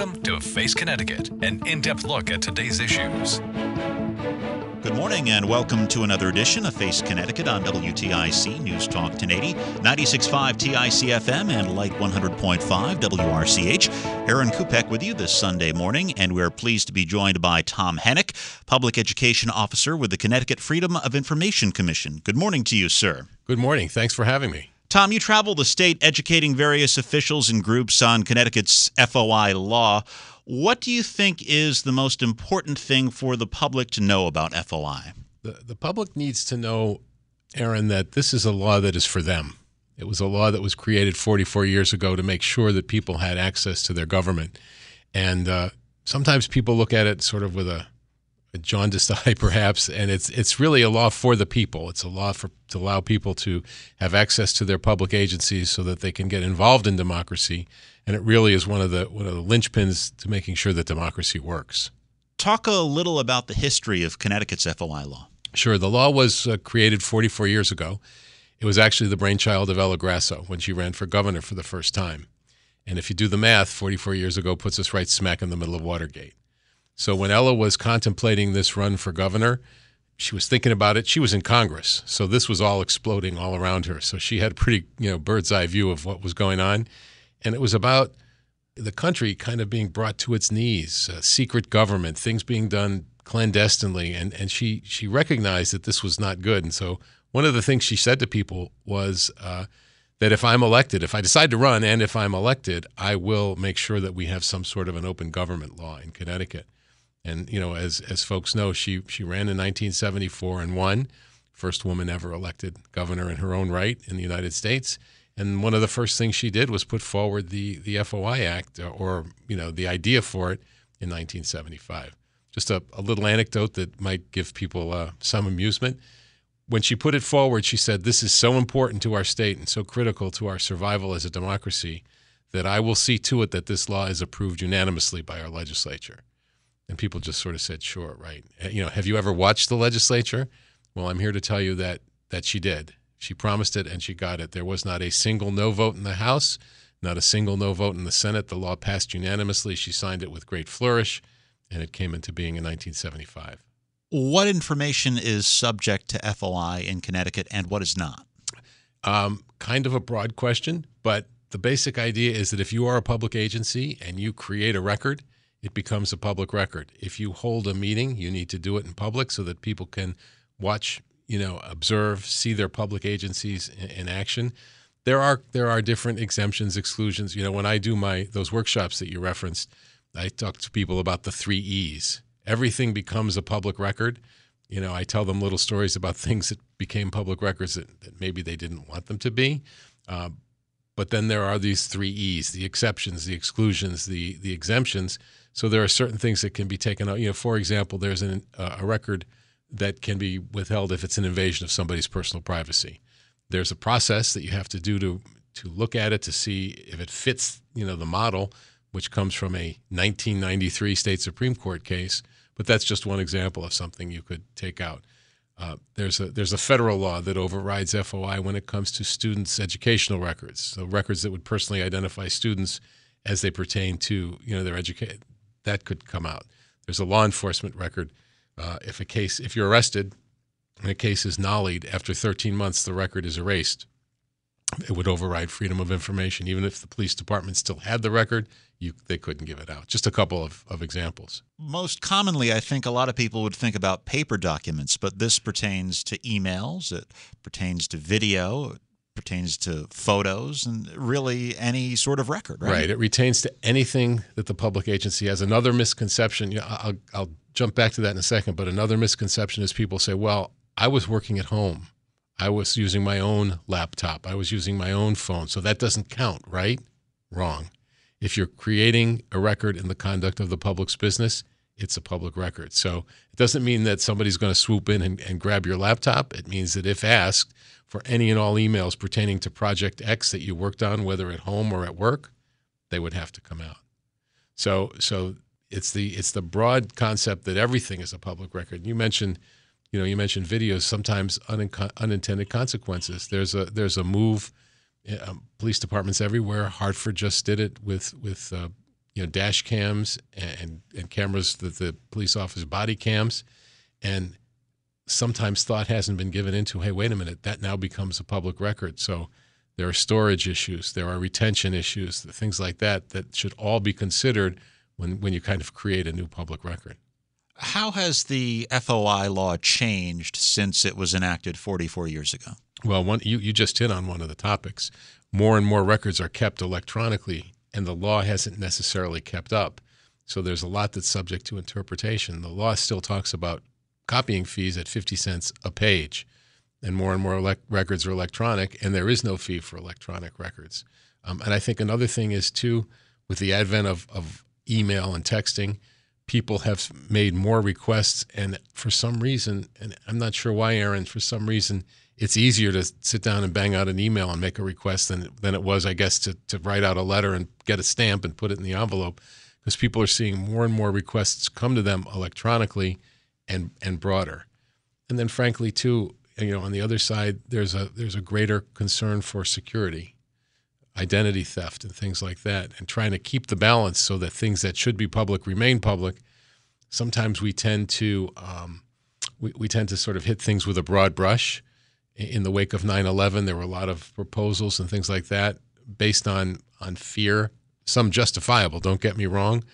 Welcome to Face Connecticut, an in depth look at today's issues. Good morning and welcome to another edition of Face Connecticut on WTIC News Talk 1080, 96.5 TIC FM and Light 100.5 WRCH. Aaron Kupek with you this Sunday morning, and we're pleased to be joined by Tom Hennick, Public Education Officer with the Connecticut Freedom of Information Commission. Good morning to you, sir. Good morning. Thanks for having me. Tom, you travel the state educating various officials and groups on Connecticut's FOI law. What do you think is the most important thing for the public to know about FOI? The, the public needs to know, Aaron, that this is a law that is for them. It was a law that was created 44 years ago to make sure that people had access to their government. And uh, sometimes people look at it sort of with a, a jaundiced eye, perhaps, and it's it's really a law for the people. It's a law for to allow people to have access to their public agencies so that they can get involved in democracy and it really is one of the one of the linchpins to making sure that democracy works. Talk a little about the history of Connecticut's FOI law. Sure, the law was uh, created 44 years ago. It was actually the brainchild of Ella Grasso when she ran for governor for the first time. And if you do the math, 44 years ago puts us right smack in the middle of Watergate. So when Ella was contemplating this run for governor, she was thinking about it. She was in Congress, so this was all exploding all around her. So she had a pretty, you know, bird's eye view of what was going on and it was about the country kind of being brought to its knees, uh, secret government, things being done clandestinely, and and she she recognized that this was not good, and so one of the things she said to people was. Uh, that if I'm elected, if I decide to run and if I'm elected, I will make sure that we have some sort of an open government law in Connecticut. And you know, as as folks know, she she ran in 1974 and won, first woman ever elected governor in her own right in the United States. And one of the first things she did was put forward the the FOI Act, uh, or you know, the idea for it in 1975. Just a, a little anecdote that might give people uh, some amusement. When she put it forward, she said, "This is so important to our state and so critical to our survival as a democracy that I will see to it that this law is approved unanimously by our legislature." And people just sort of said, "Sure, right." Uh, you know, have you ever watched the legislature? Well, I'm here to tell you that that she did she promised it and she got it. There was not a single no vote in the House, not a single no vote in the Senate. The law passed unanimously. She signed it with great flourish, and it came into being in 1975. What information is subject to FOI in Connecticut and what is not? Um, kind of a broad question, but the basic idea is that if you are a public agency and you create a record, it becomes a public record. If you hold a meeting, you need to do it in public so that people can watch you know, observe, see their public agencies in, in action. There are there are different exemptions, exclusions. You know, when I do my those workshops that you referenced, I talk to people about the three E's. Everything becomes a public record. You know, I tell them little stories about things that became public records that, that maybe they didn't want them to be. Uh, but then there are these three E's: the exceptions, the exclusions, the the exemptions. So there are certain things that can be taken out. You know, for example, there's an, uh, a record that can be withheld if it's an invasion of somebody's personal privacy. There's a process that you have to do to to look at it to see if it fits, you know, the model, which comes from a 1993 state supreme court case. But that's just one example of something you could take out. Uh, there's a there's a federal law that overrides FOI when it comes to students' educational records, so records that would personally identify students as they pertain to you know their education. That could come out. There's a law enforcement record uh, if a case, if you're arrested, and a case is nollied after 13 months, the record is erased. It would override freedom of information, even if the police department still had the record. You, they couldn't give it out. Just a couple of, of examples. Most commonly, I think a lot of people would think about paper documents, but this pertains to emails, it pertains to video, pertains to photos and really any sort of record, right? Right. It retains to anything that the public agency has. Another misconception, you know, I'll, I'll jump back to that in a second, but another misconception is people say, well, I was working at home. I was using my own laptop. I was using my own phone. So that doesn't count, right? Wrong. If you're creating a record in the conduct of the public's business, it's a public record. So it doesn't mean that somebody's going to swoop in and, and grab your laptop. It means that if asked for any and all emails pertaining to Project X that you worked on, whether at home or at work, they would have to come out. So, so it's the it's the broad concept that everything is a public record. You mentioned, you know, you mentioned videos. Sometimes unintended consequences. There's a there's a move. Um, police departments everywhere. Hartford just did it with with uh, you know dash cams and and cameras that the police office body cams, and sometimes thought hasn't been given into. Hey, wait a minute, that now becomes a public record. So there are storage issues, there are retention issues, things like that that should all be considered when when you kind of create a new public record. How has the FOI law changed since it was enacted 44 years ago? Well, one, you, you just hit on one of the topics. More and more records are kept electronically, and the law hasn't necessarily kept up. So there's a lot that's subject to interpretation. The law still talks about copying fees at 50 cents a page, and more and more elect- records are electronic, and there is no fee for electronic records. Um, and I think another thing is, too, with the advent of, of email and texting, people have made more requests. And for some reason, and I'm not sure why, Aaron, for some reason, it's easier to sit down and bang out an email and make a request than, than it was, I guess, to, to write out a letter and get a stamp and put it in the envelope because people are seeing more and more requests come to them electronically and, and broader. And then, frankly, too, you know, on the other side, there's a there's a greater concern for security identity theft and things like that, and trying to keep the balance so that things that should be public remain public. Sometimes we tend to um, we, we tend to sort of hit things with a broad brush. In the wake of 9/11, there were a lot of proposals and things like that based on on fear, some justifiable. Don't get me wrong,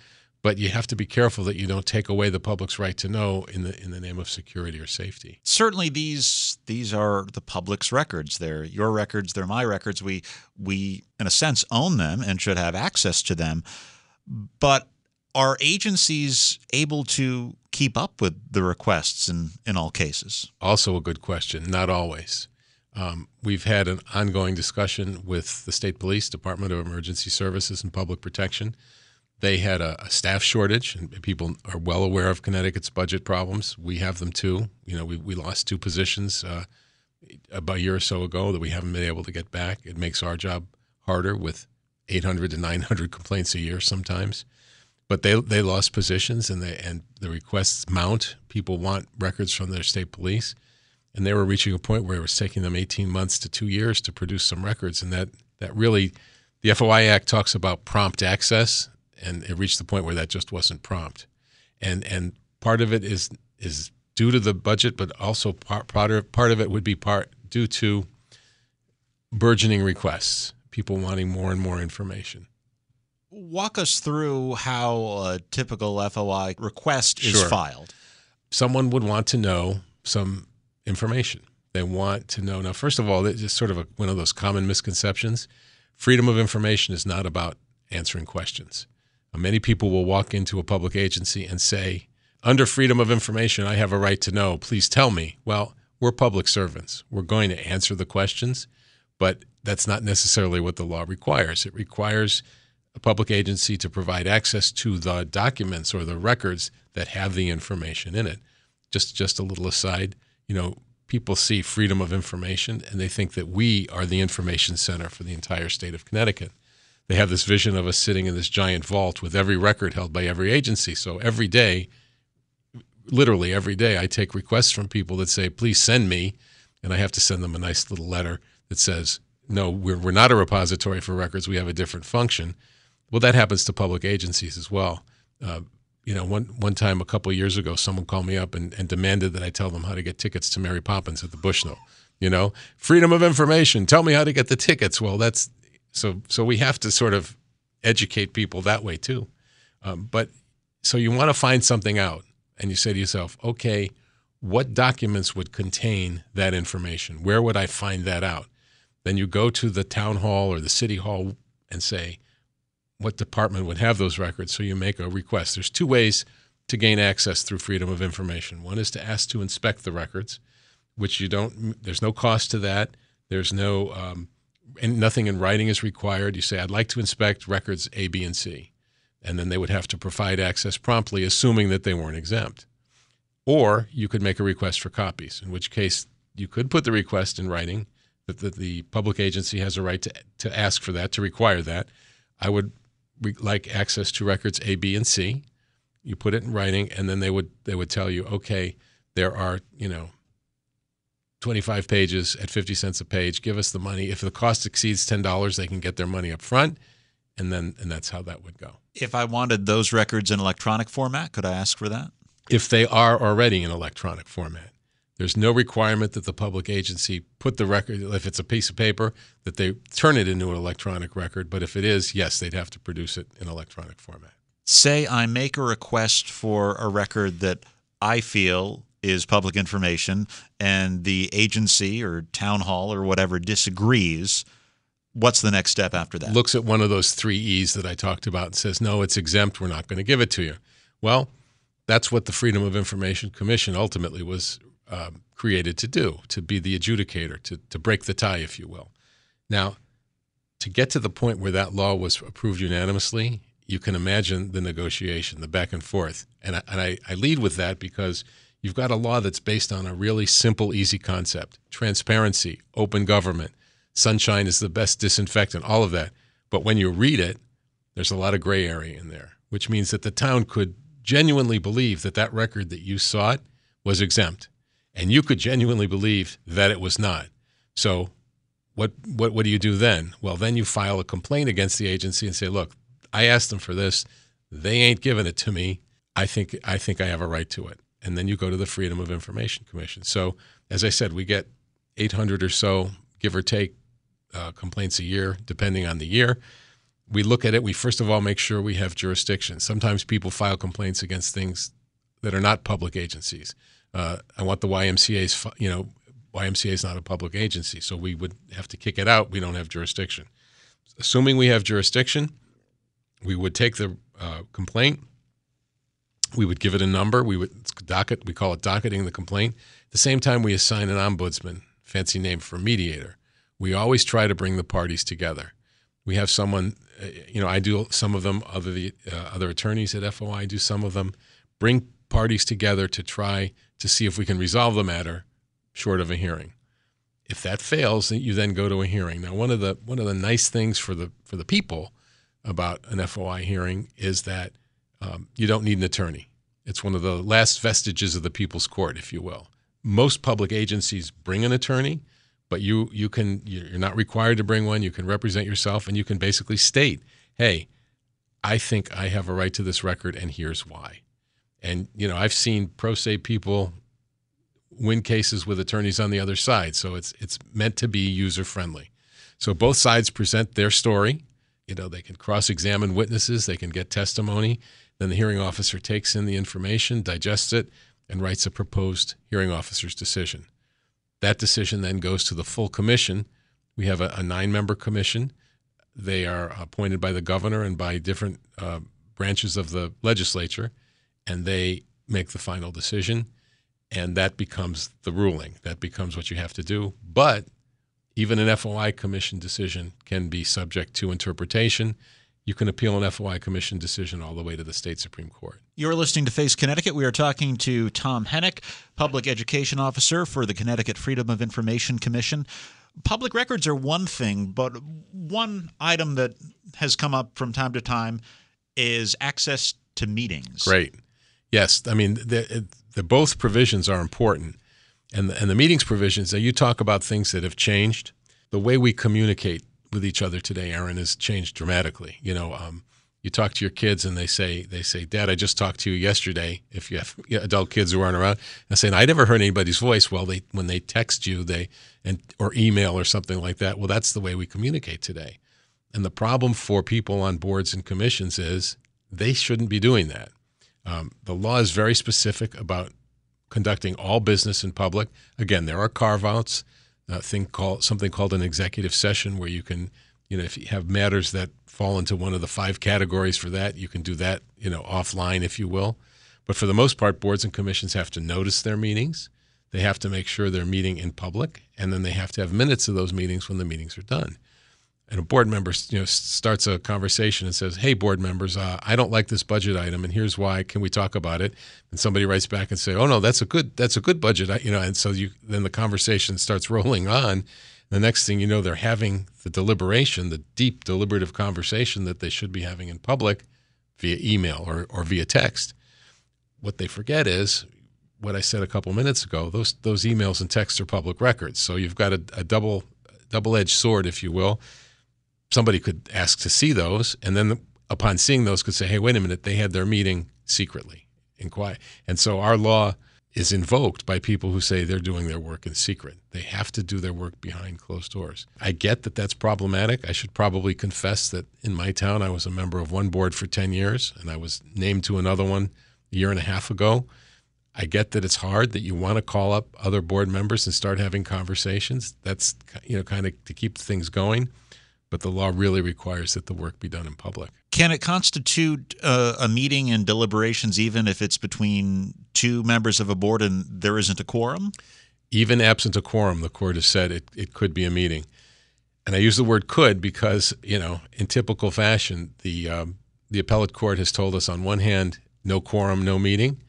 but you have to be careful that you don't take away the public's right to know in the in the name of security or safety. Certainly, these these are the public's records. They're your records. They're my records. We we in a sense own them and should have access to them. But are agencies able to keep up with the requests in in all cases? Also, a good question. Not always. Um, we've had an ongoing discussion with the state police, Department of Emergency Services, and Public Protection they had a, a, staff shortage, and people are well aware of Connecticut's budget problems. We have them too. You know, we, we lost two positions uh, about a year or so ago that we haven't been able to get back. It makes our job harder with 800 to 900 complaints a year sometimes. But they they lost positions, and they and the requests mount. People want records from their state police, and they were reaching a point where it was taking them 18 months to two years to produce some records, and that that really the FOI Act talks about prompt access, and it reached the point where that just wasn't prompt, and and part of it is is due to the budget, but also part part of, part of it would be part due to burgeoning requests, people wanting more and more information. Walk us through how a typical FOI request is sure. filed. Someone would want to know some information. They want to know now. First of all, it's just sort of a, one of those common misconceptions. Freedom of information is not about answering questions. Many people will walk into a public agency and say, under freedom of information, I have a right to know. Please tell me. Well, we're public servants. We're going to answer the questions, but that's not necessarily what the law requires. It requires a public agency to provide access to the documents or the records that have the information in it. Just just a little aside, you know, people see freedom of information and they think that we are the information center for the entire state of Connecticut they have this vision of us sitting in this giant vault with every record held by every agency. So every day, literally every day, I take requests from people that say, please send me. And I have to send them a nice little letter that says, no, we're, we're not a repository for records. We have a different function. Well, that happens to public agencies as well. Uh, you know, one one time a couple years ago, someone called me up and, and demanded that I tell them how to get tickets to Mary Poppins at the Bushnell. You know, freedom of information. Tell me how to get the tickets. Well, that's so so we have to sort of educate people that way too. Um, but so you want to find something out, and you say to yourself, okay, what documents would contain that information? Where would I find that out? Then you go to the town hall or the city hall and say, what department would have those records? So you make a request. There's two ways to gain access through freedom of information. One is to ask to inspect the records, which you don't. There's no cost to that. There's no um, and nothing in writing is required. You say, I'd like to inspect records A, B, and C. And then they would have to provide access promptly, assuming that they weren't exempt. Or you could make a request for copies, in which case you could put the request in writing that the, the public agency has a right to, to ask for that, to require that. I would like access to records A, B, and C. You put it in writing, and then they would they would tell you, okay, there are you know 25 pages at 50 cents a page. Give us the money. If the cost exceeds $10, they can get their money up front. And then, and that's how that would go. If I wanted those records in electronic format, could I ask for that? If they are already in electronic format, there's no requirement that the public agency put the record, if it's a piece of paper, that they turn it into an electronic record. But if it is, yes, they'd have to produce it in electronic format. Say I make a request for a record that I feel is public information and the agency or town hall or whatever disagrees, what's the next step after that? Looks at one of those three E's that I talked about and says, no, it's exempt. We're not going to give it to you. Well, that's what the Freedom of Information Commission ultimately was um, created to do, to be the adjudicator, to, to break the tie, if you will. Now, to get to the point where that law was approved unanimously, you can imagine the negotiation, the back and forth. And I, and I, I lead with that because – You've got a law that's based on a really simple, easy concept transparency, open government, sunshine is the best disinfectant, all of that. But when you read it, there's a lot of gray area in there, which means that the town could genuinely believe that that record that you sought was exempt. And you could genuinely believe that it was not. So, what, what, what do you do then? Well, then you file a complaint against the agency and say, look, I asked them for this. They ain't giving it to me. I think, I think I have a right to it and then you go to the Freedom of Information Commission. So, as I said, we get 800 or so, give or take, uh, complaints a year, depending on the year. We look at it. We first of all make sure we have jurisdiction. Sometimes people file complaints against things that are not public agencies. Uh, I want the YMCA's, you know, YMCA is not a public agency, so we would have to kick it out. We don't have jurisdiction. Assuming we have jurisdiction, we would take the uh, complaint we would give it a number. We would docket. We call it docketing the complaint. At the same time, we assign an ombudsman, fancy name for mediator. We always try to bring the parties together. We have someone, uh, you know, I do some of them. Other the uh, other attorneys at FOI do some of them. Bring parties together to try to see if we can resolve the matter, short of a hearing. If that fails, you then go to a hearing. Now, one of the one of the nice things for the for the people about an FOI hearing is that um, you don't need an attorney. It's one of the last vestiges of the people's court, if you will. Most public agencies bring an attorney, but you you can you're not required to bring one. You can represent yourself, and you can basically state, "Hey, I think I have a right to this record, and here's why." And you know, I've seen pro se people win cases with attorneys on the other side, so it's it's meant to be user friendly. So both sides present their story. You know, they can cross examine witnesses, they can get testimony, then the hearing officer takes in the information, digests it, and writes a proposed hearing officer's decision. That decision then goes to the full commission. We have a, a nine member commission. They are appointed by the governor and by different uh, branches of the legislature, and they make the final decision. And that becomes the ruling. That becomes what you have to do. But even an FOI commission decision can be subject to interpretation you can appeal an FOI commission decision all the way to the state Supreme Court. You're listening to Face Connecticut. We are talking to Tom Hennick, Public Education Officer for the Connecticut Freedom of Information Commission. Public records are one thing, but one item that has come up from time to time is access to meetings. Great. Yes. I mean, the, the both provisions are important. And the, and the meetings provisions, you talk about things that have changed. The way we communicate with each other today, Aaron, has changed dramatically. You know, um, you talk to your kids and they say, they say, Dad, I just talked to you yesterday. If you have adult kids who aren't around, and saying, I never heard anybody's voice. Well, they when they text you, they and or email or something like that. Well, that's the way we communicate today. And the problem for people on boards and commissions is they shouldn't be doing that. Um, the law is very specific about conducting all business in public. Again, there are carve outs a thing called something called an executive session where you can you know if you have matters that fall into one of the five categories for that you can do that you know offline if you will. But for the most part boards and commissions have to notice their meetings. They have to make sure they're meeting in public and then they have to have minutes of those meetings when the meetings are done and a board member you know starts a conversation and says, "Hey, board members, uh, I don't like this budget item, and here's why. Can we talk about it?" And somebody writes back and say, "Oh no, that's a good that's a good budget," you know. And so you then the conversation starts rolling on. The next thing you know, they're having the deliberation, the deep deliberative conversation that they should be having in public via email or, or via text. What they forget is what I said a couple minutes ago. Those those emails and texts are public records, so you've got a, a double double edged sword, if you will somebody could ask to see those, and then upon seeing those, could say, "Hey, wait a minute, they had their meeting secretly in quiet." And so our law is invoked by people who say they're doing their work in secret. They have to do their work behind closed doors. I get that that's problematic. I should probably confess that in my town, I was a member of one board for 10 years and I was named to another one a year and a half ago. I get that it's hard that you want to call up other board members and start having conversations. That's you know kind of to keep things going but the law really requires that the work be done in public. Can it constitute uh, a meeting and deliberations even if it's between two members of a board and there isn't a quorum? Even absent a quorum, the court has said it, it could be a meeting. And I use the word could because, you know, in typical fashion, the, um, the appellate court has told us on one hand, no quorum, no meeting.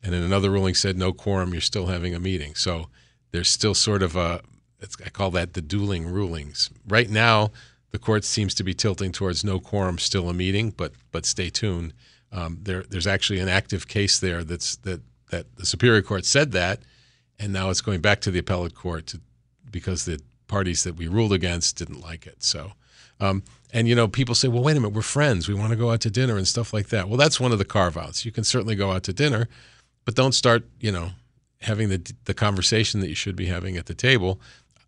And in another ruling said, no quorum, you're still having a meeting. So there's still sort of a, I call that the dueling rulings. Right now, the court seems to be tilting towards no quorum, still a meeting, but but stay tuned. Um, there, there's actually an active case there that's that that the Superior Court said that, and now it's going back to the appellate court to, because the parties that we ruled against didn't like it. So, um, and you know, people say, well, wait a minute, we're friends, we want to go out to dinner and stuff like that. Well, that's one of the carve outs. You can certainly go out to dinner, but don't start, you know, having the the conversation that you should be having at the table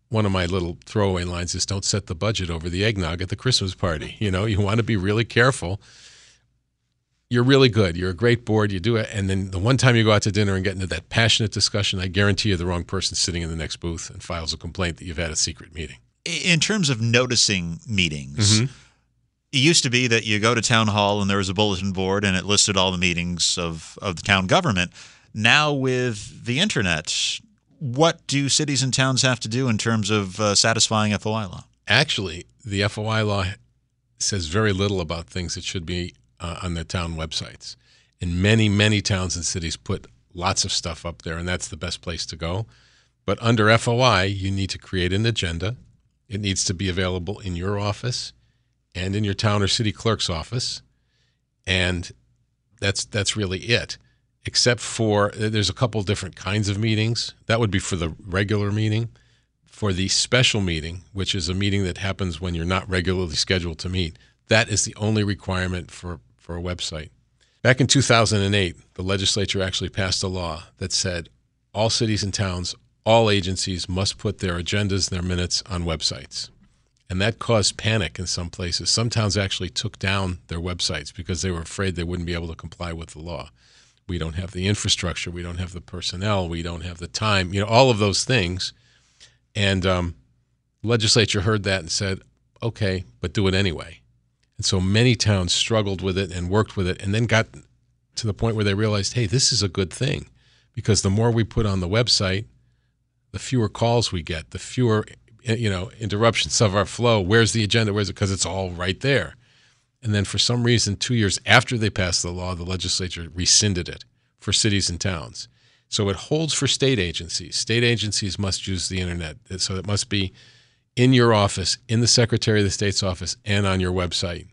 one of my little throwaway lines is don't set the budget over the eggnog at the Christmas party. You know, you want to be really careful. You're really good. You're a great board. You do it. And then the one time you go out to dinner and get into that passionate discussion, I guarantee you the wrong person sitting in the next booth and files a complaint that you've had a secret meeting. In terms of noticing meetings, mm-hmm. it used to be that you go to town hall and there was a bulletin board and it listed all the meetings of, of the town government. Now, with the internet, what do cities and towns have to do in terms of uh, satisfying FOI law? Actually, the FOI law says very little about things that should be uh, on the town websites. And many, many towns and cities put lots of stuff up there, and that's the best place to go. But under FOI, you need to create an agenda. It needs to be available in your office and in your town or city clerk's office. And that's that's really it except for there's a couple different kinds of meetings. That would be for the regular meeting. For the special meeting, which is a meeting that happens when you're not regularly scheduled to meet, that is the only requirement for, for a website. Back in 2008, the legislature actually passed a law that said all cities and towns, all agencies must put their agendas their minutes on websites. And that caused panic in some places. Some towns actually took down their websites because they were afraid they wouldn't be able to comply with the law we don't have the infrastructure, we don't have the personnel, we don't have the time, you know, all of those things. And um, legislature heard that and said, okay, but do it anyway. And so many towns struggled with it and worked with it and then got to the point where they realized, hey, this is a good thing because the more we put on the website, the fewer calls we get, the fewer you know interruptions of our flow. Where's the agenda? Where's it? Because it's all right there. And then for some reason, two years after they passed the law, the legislature rescinded it for cities and towns. So it holds for state agencies. State agencies must use the internet. So it must be in your office, in the Secretary of the State's office, and on your website.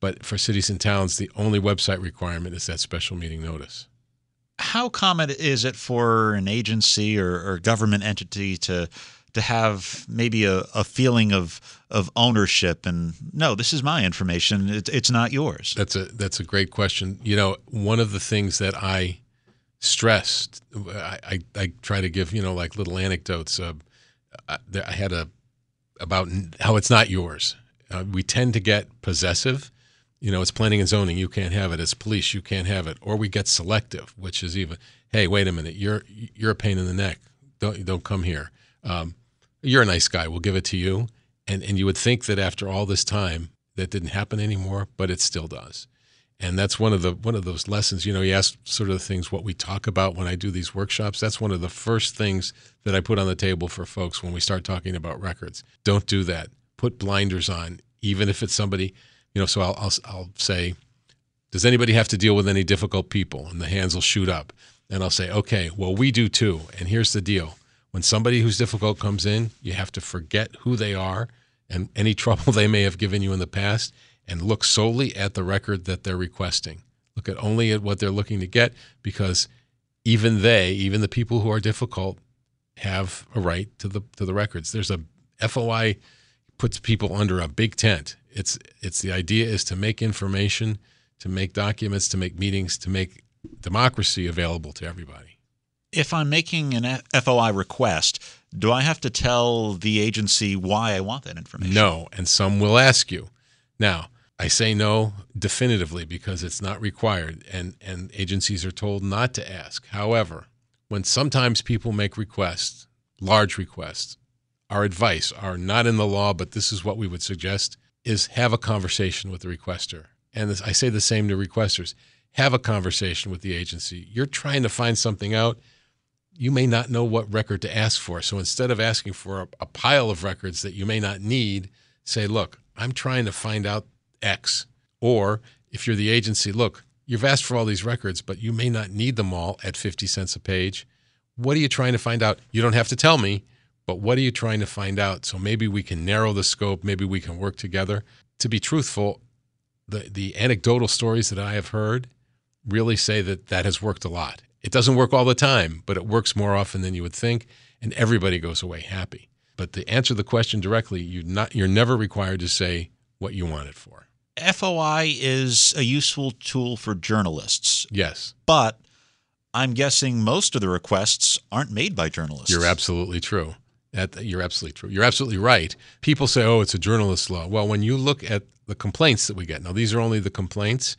But for cities and towns, the only website requirement is that special meeting notice. How common is it for an agency or, or government entity to to have maybe a, a feeling of of ownership and no this is my information. It, it's not yours. That's a that's a great question. You know one of the things that i stressed i i, I try to give you know like little anecdotes uh, I, I had a about how it's not yours. Uh, we tend to get possessive. You know it's planning and zoning. You can't have it. It's police. You can't have it. Or we get selective which is even hey wait a minute. You're you're a pain in the neck. Don't don't come here. Um, you're a nice guy. We'll give it to you. And and you would think that after all this time that didn't happen anymore, but it still does. And that's one of the one of those lessons. You know, you ask sort of the things what we talk about when I do these workshops. That's one of the first things that I put on the table for folks when we start talking about records. Don't do that put blinders on, even if it's somebody, you know. So I'll I'll, I'll say, does anybody have to deal with any difficult people? And the hands will shoot up, and I'll say, okay, well we do too. And here's the deal: when somebody who's difficult comes in, you have to forget who they are and any trouble they may have given you in the past, and look solely at the record that they're requesting. Look at only at what they're looking to get because even they, even the people who are difficult, have a right to the to the records. There's a FOI puts people under a big tent. It's it's the idea is to make information, to make documents, to make meetings, to make democracy available to everybody. If I'm making an FOI request, do I have to tell the agency why I want that information? No, and some will ask you. Now, I say no definitively because it's not required, and, and agencies are told not to ask. However, when sometimes people make requests, large requests, our advice are not in the law, but this is what we would suggest is have a conversation with the requester. And this, I say the same to requesters. Have a conversation with the agency. You're trying to find something out. You may not know what record to ask for. So instead of asking for a, a pile of records that you may not need, say, look, I'm trying to find out X. Or if you're the agency, look, you've asked for all these records, but you may not need them all at 50 cents a page. What are you trying to find out? You don't have to tell me, but what are you trying to find out? So maybe we can narrow the scope, maybe we can work together. To be truthful, the, the anecdotal stories that I have heard really say that that has worked a lot. It doesn't work all the time, but it works more often than you would think, and everybody goes away happy. But to answer the question directly, you not, you're never required to say what you want it for. FOI is a useful tool for journalists. Yes. But I'm guessing most of the requests aren't made by journalists. You're absolutely true. That, you're absolutely true. You're absolutely right. People say, oh, it's a journalist law. Well, when you look at the complaints that we get, now these are only the complaints,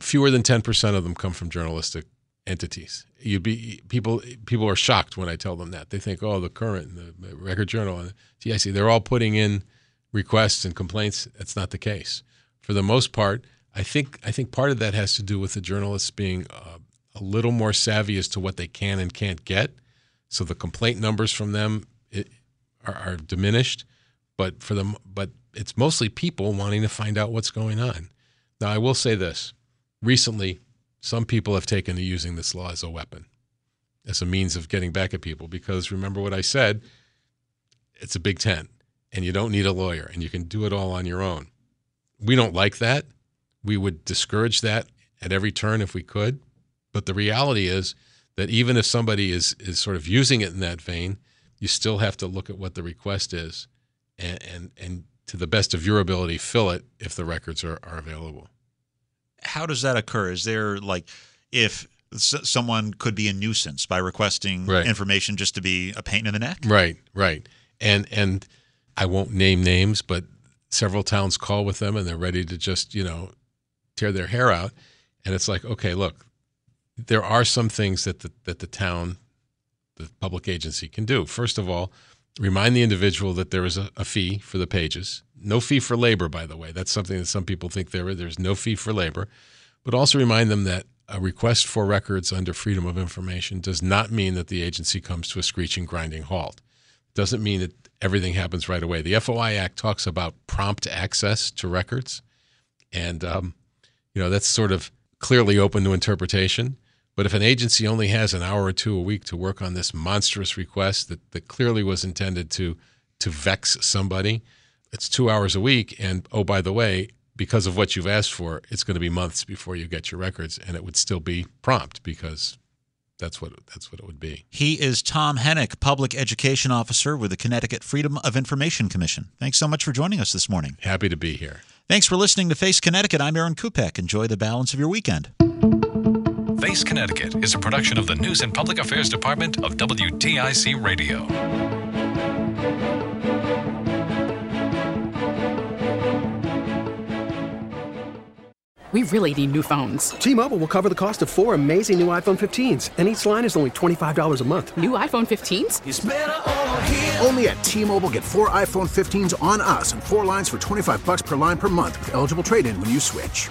fewer than 10% of them come from journalistic entities. You'd be people people are shocked when I tell them that. They think, oh, the Courant, and the record journal, and TIC, they're all putting in requests and complaints. That's not the case for the most part, I think I think part of that has to do with the journalists being uh, a little more savvy as to what they can and can't get. So the complaint numbers from them it, are, are diminished, but for them, but it's mostly people wanting to find out what's going on. Now, I will say this: recently, some people have taken to using this law as a weapon, as a means of getting back at people. Because remember what I said: it's a big tent, and you don't need a lawyer, and you can do it all on your own. We don't like that. We would discourage that at every turn if we could. But the reality is that even if somebody is, is sort of using it in that vein, you still have to look at what the request is and, and, and to the best of your ability, fill it if the records are, are available. How does that occur? Is there like, if someone could be a nuisance by requesting right. information just to be a pain in the neck? Right, right. And, and I won't name names, but several towns call with them and they're ready to just, you know, tear their hair out. And it's like, okay, look, there are some things that the, that the town, the public agency can do. First of all, remind the individual that there is a, a fee for the pages. No fee for labor, by the way. That's something that some people think there is. There's no fee for labor. But also remind them that a request for records under Freedom of Information does not mean that the agency comes to a screeching, grinding halt. Doesn't mean that everything happens right away. The FOI Act talks about prompt access to records, and um, you know that's sort of clearly open to interpretation. But if an agency only has an hour or two a week to work on this monstrous request that, that clearly was intended to to vex somebody, it's two hours a week. And oh, by the way, because of what you've asked for, it's going to be months before you get your records, and it would still be prompt because that's what that's what it would be. He is Tom Hennick, Public Education Officer with the Connecticut Freedom of Information Commission. Thanks so much for joining us this morning. Happy to be here. Thanks for listening to Face Connecticut. I'm Aaron Kupek. Enjoy the balance of your weekend. Face Connecticut is a production of the News and Public Affairs Department of WTIC Radio. We really need new phones. T Mobile will cover the cost of four amazing new iPhone 15s, and each line is only $25 a month. New iPhone 15s? Only at T Mobile get four iPhone 15s on us and four lines for 25 bucks per line per month with eligible trade in when you switch.